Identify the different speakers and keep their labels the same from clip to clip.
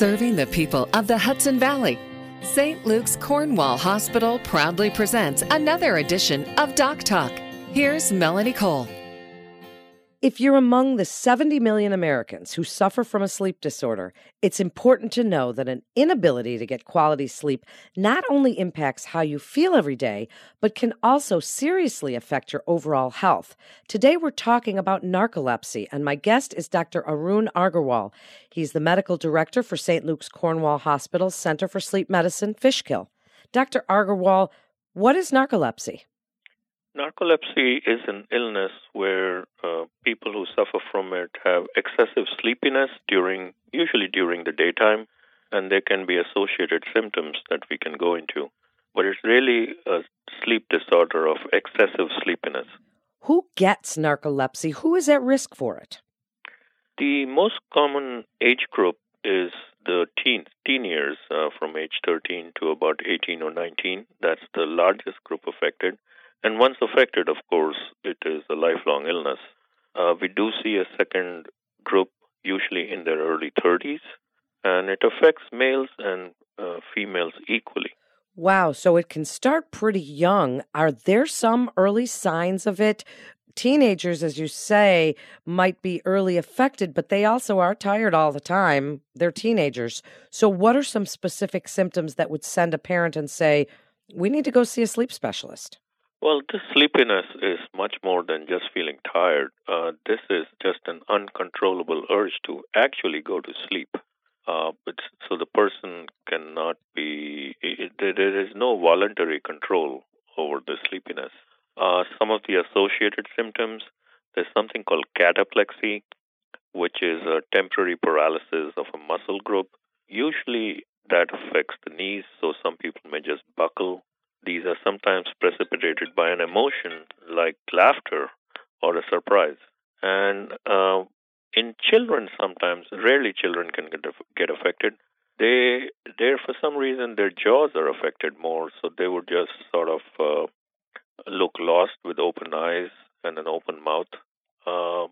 Speaker 1: Serving the people of the Hudson Valley, St. Luke's Cornwall Hospital proudly presents another edition of Doc Talk. Here's Melanie Cole.
Speaker 2: If you're among the 70 million Americans who suffer from a sleep disorder, it's important to know that an inability to get quality sleep not only impacts how you feel every day, but can also seriously affect your overall health. Today, we're talking about narcolepsy, and my guest is Dr. Arun Agarwal. He's the medical director for St. Luke's Cornwall Hospital Center for Sleep Medicine, Fishkill. Dr. Agarwal, what is narcolepsy?
Speaker 3: Narcolepsy is an illness where uh, people who suffer from it have excessive sleepiness during, usually during the daytime, and there can be associated symptoms that we can go into. But it's really a sleep disorder of excessive sleepiness.
Speaker 2: Who gets narcolepsy? Who is at risk for it?
Speaker 3: The most common age group is the teen, teen years uh, from age 13 to about 18 or 19. That's the largest group affected. And once affected, of course, it is a lifelong illness. Uh, we do see a second group, usually in their early 30s, and it affects males and uh, females equally.
Speaker 2: Wow, so it can start pretty young. Are there some early signs of it? Teenagers, as you say, might be early affected, but they also are tired all the time. They're teenagers. So, what are some specific symptoms that would send a parent and say, we need to go see a sleep specialist?
Speaker 3: Well, this sleepiness is much more than just feeling tired. Uh, this is just an uncontrollable urge to actually go to sleep. Uh, so the person cannot be. It, there is no voluntary control over the sleepiness. Uh, some of the associated symptoms. There's something called cataplexy, which is a temporary paralysis of a muscle group. Usually, that affects the knees, so some people may just buckle these are sometimes precipitated by an emotion like laughter or a surprise. And uh, in children, sometimes, rarely children can get, get affected. They, they, for some reason, their jaws are affected more, so they would just sort of uh, look lost with open eyes and an open mouth. Uh,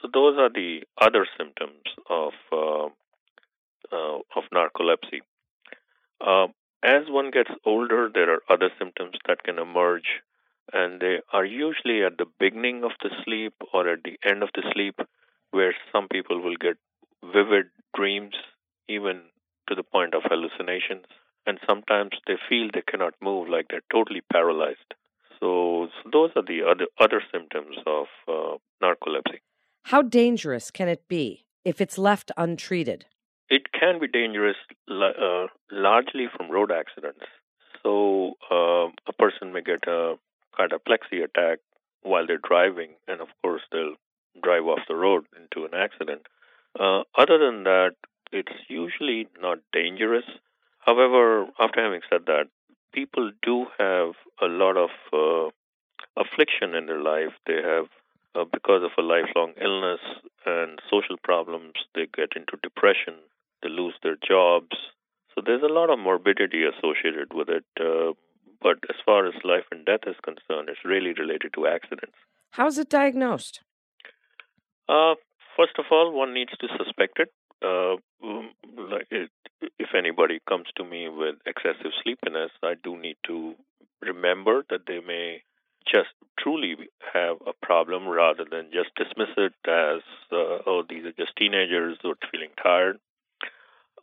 Speaker 3: so those are the other symptoms of uh, uh, of narcolepsy. As one gets older, there are other symptoms that can emerge, and they are usually at the beginning of the sleep or at the end of the sleep, where some people will get vivid dreams, even to the point of hallucinations. And sometimes they feel they cannot move, like they're totally paralyzed. So, so those are the other other symptoms of uh, narcolepsy.
Speaker 2: How dangerous can it be if it's left untreated?
Speaker 3: Can be dangerous uh, largely from road accidents. So uh, a person may get a cataplexy attack while they're driving, and of course they'll drive off the road into an accident. Uh, other than that, it's usually not dangerous. However, after having said that, people do have a lot of uh, affliction in their life. They have uh, because of a lifelong illness and social problems, they get into depression they lose their jobs. So there's a lot of morbidity associated with it. Uh, but as far as life and death is concerned, it's really related to accidents.
Speaker 2: How's it diagnosed?
Speaker 3: Uh, first of all, one needs to suspect it. Uh, um, like it, if anybody comes to me with excessive sleepiness, I do need to remember that they may just truly have a problem rather than just dismiss it as, uh, oh, these are just teenagers who are feeling tired.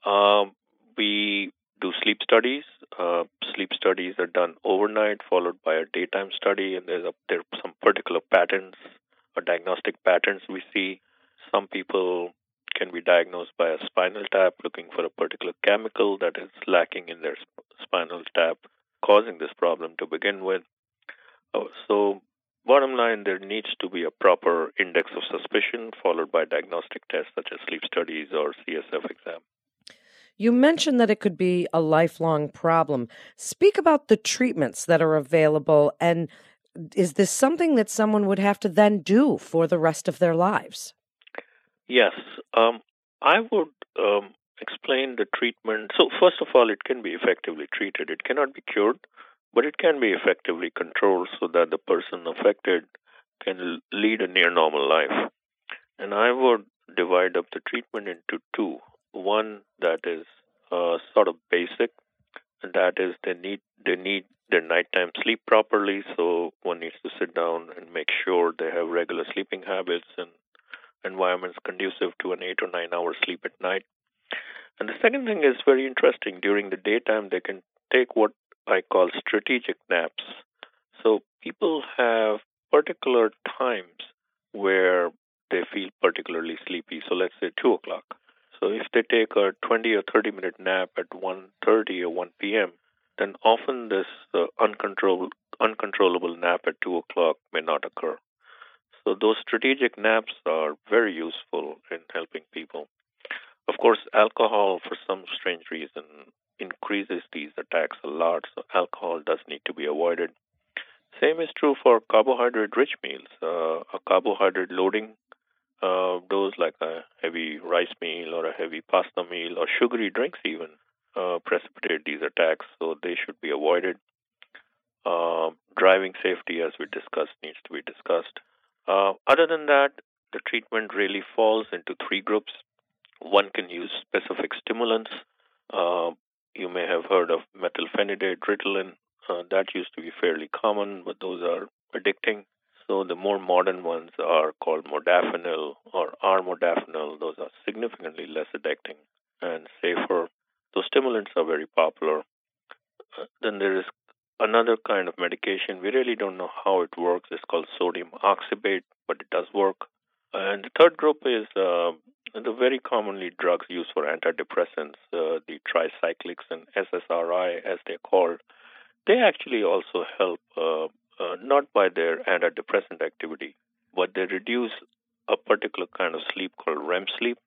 Speaker 3: Um, we do sleep studies. Uh, sleep studies are done overnight, followed by a daytime study, and there's a, there are some particular patterns or diagnostic patterns we see. Some people can be diagnosed by a spinal tap, looking for a particular chemical that is lacking in their sp- spinal tap, causing this problem to begin with. Uh, so, bottom line, there needs to be a proper index of suspicion, followed by diagnostic tests such as sleep studies or CSF exam.
Speaker 2: You mentioned that it could be a lifelong problem. Speak about the treatments that are available and is this something that someone would have to then do for the rest of their lives?
Speaker 3: Yes. Um, I would um, explain the treatment. So, first of all, it can be effectively treated. It cannot be cured, but it can be effectively controlled so that the person affected can lead a near normal life. And I would divide up the treatment into two. One that is uh, sort of basic, and that is they need they need their nighttime sleep properly. So one needs to sit down and make sure they have regular sleeping habits and environments conducive to an eight or nine hour sleep at night. And the second thing is very interesting. During the daytime, they can take what I call strategic naps. So people have particular times where they feel particularly sleepy. So let's say 2 o'clock. So if they take a 20 or 30 minute nap at 1.30 or 1 p.m., then often this uh, uncontrollable, uncontrollable nap at 2 o'clock may not occur. So those strategic naps are very useful in helping people. Of course, alcohol, for some strange reason, increases these attacks a lot, so alcohol does need to be avoided. Same is true for carbohydrate rich meals. Uh, a carbohydrate loading uh, dose, like a heavy rice meal or a heavy pasta meal or sugary drinks, even uh, precipitate these attacks, so they should be avoided. Uh, driving safety, as we discussed, needs to be discussed. Uh, other than that, the treatment really falls into three groups. One can use specific stimulants. Uh, you may have heard of methylphenidate, Ritalin. Uh, that used to be fairly common, but those are addicting. So the more modern ones are called modafinil or armodafinil. Those are significantly less addicting and safer. Those stimulants are very popular. Uh, then there is another kind of medication. We really don't know how it works. It's called sodium oxybate, but it does work. And the third group is uh, the very commonly drugs used for antidepressants, uh, the tricyclics and SSRI, as they're called. They actually also help, uh, uh, not by their antidepressant activity, but they reduce a particular kind of sleep called REM sleep,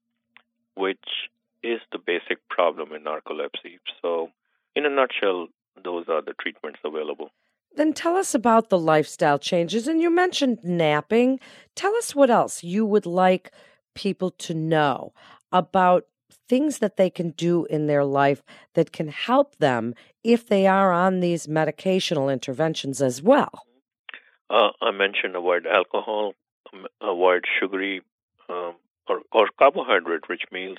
Speaker 3: which is the basic problem in narcolepsy. So, in a nutshell, those are the treatments available.
Speaker 2: Then tell us about the lifestyle changes. And you mentioned napping. Tell us what else you would like people to know about things that they can do in their life that can help them if they are on these medicational interventions as well.
Speaker 3: Uh, I mentioned avoid alcohol, um, avoid sugary um, or, or carbohydrate rich meals.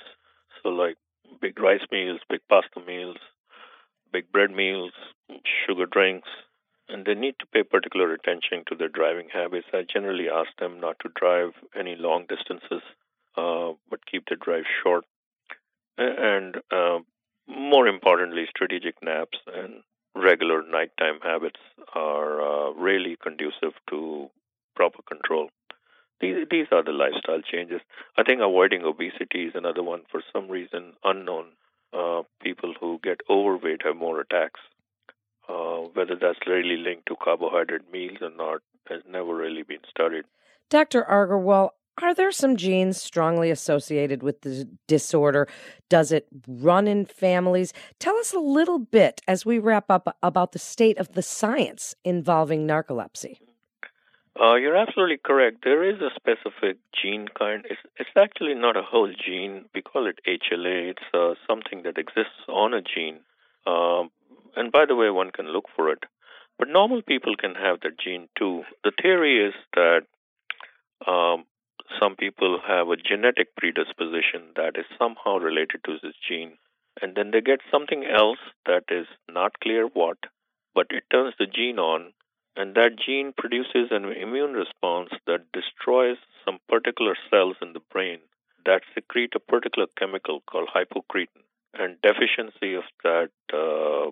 Speaker 3: So, like big rice meals, big pasta meals, big bread meals, sugar drinks, and they need to pay particular attention to their driving habits. I generally ask them not to drive any long distances, uh, but keep the drive short. And uh, more importantly, strategic naps and regular nighttime habits are uh, really conducive to proper control. These, these are the lifestyle changes. I think avoiding obesity is another one for some reason unknown. Uh, people who get overweight have more attacks. Uh, whether that's really linked to carbohydrate meals or not has never really been studied.
Speaker 2: Dr. Agarwal, are there some genes strongly associated with the disorder? Does it run in families? Tell us a little bit as we wrap up about the state of the science involving narcolepsy.
Speaker 3: Uh, you're absolutely correct. There is a specific gene kind. It's, it's actually not a whole gene. We call it HLA. It's uh, something that exists on a gene. Um, and by the way, one can look for it. But normal people can have that gene too. The theory is that um, some people have a genetic predisposition that is somehow related to this gene, and then they get something else that is not clear what, but it turns the gene on, and that gene produces an immune response that destroys some particular cells in the brain that secrete a particular chemical called hypocretin. And deficiency of that uh,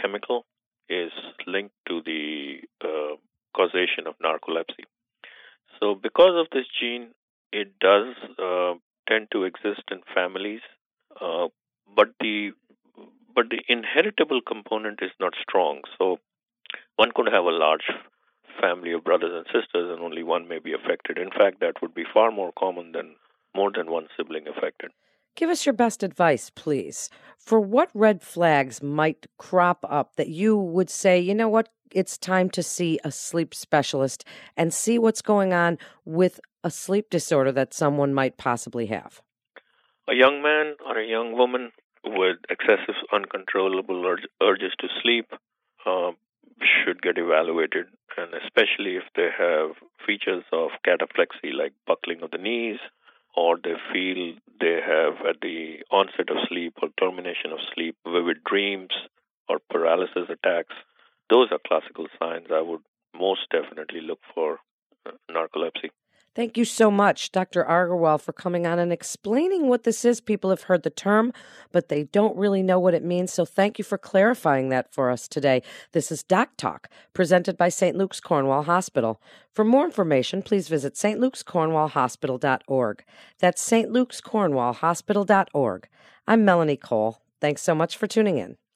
Speaker 3: chemical is linked to the uh, causation of narcolepsy. So, because of this gene, it does uh, tend to exist in families, uh, but the but the inheritable component is not strong. So, one could have a large family of brothers and sisters, and only one may be affected. In fact, that would be far more common than more than one sibling affected.
Speaker 2: Give us your best advice, please, for what red flags might crop up that you would say, you know what, it's time to see a sleep specialist and see what's going on with a sleep disorder that someone might possibly have.
Speaker 3: A young man or a young woman with excessive uncontrollable urge, urges to sleep uh, should get evaluated, and especially if they have features of cataplexy like buckling of the knees, or they feel they have at the onset of sleep or termination of sleep, vivid dreams, or paralysis attacks. Those are classical signs I would most definitely look for uh, narcolepsy.
Speaker 2: Thank you so much, Dr. Agarwal, for coming on and explaining what this is. People have heard the term, but they don't really know what it means. So thank you for clarifying that for us today. This is Doc Talk, presented by St. Luke's Cornwall Hospital. For more information, please visit stluke'scornwallhospital.org. That's stluke'scornwallhospital.org. I'm Melanie Cole. Thanks so much for tuning in.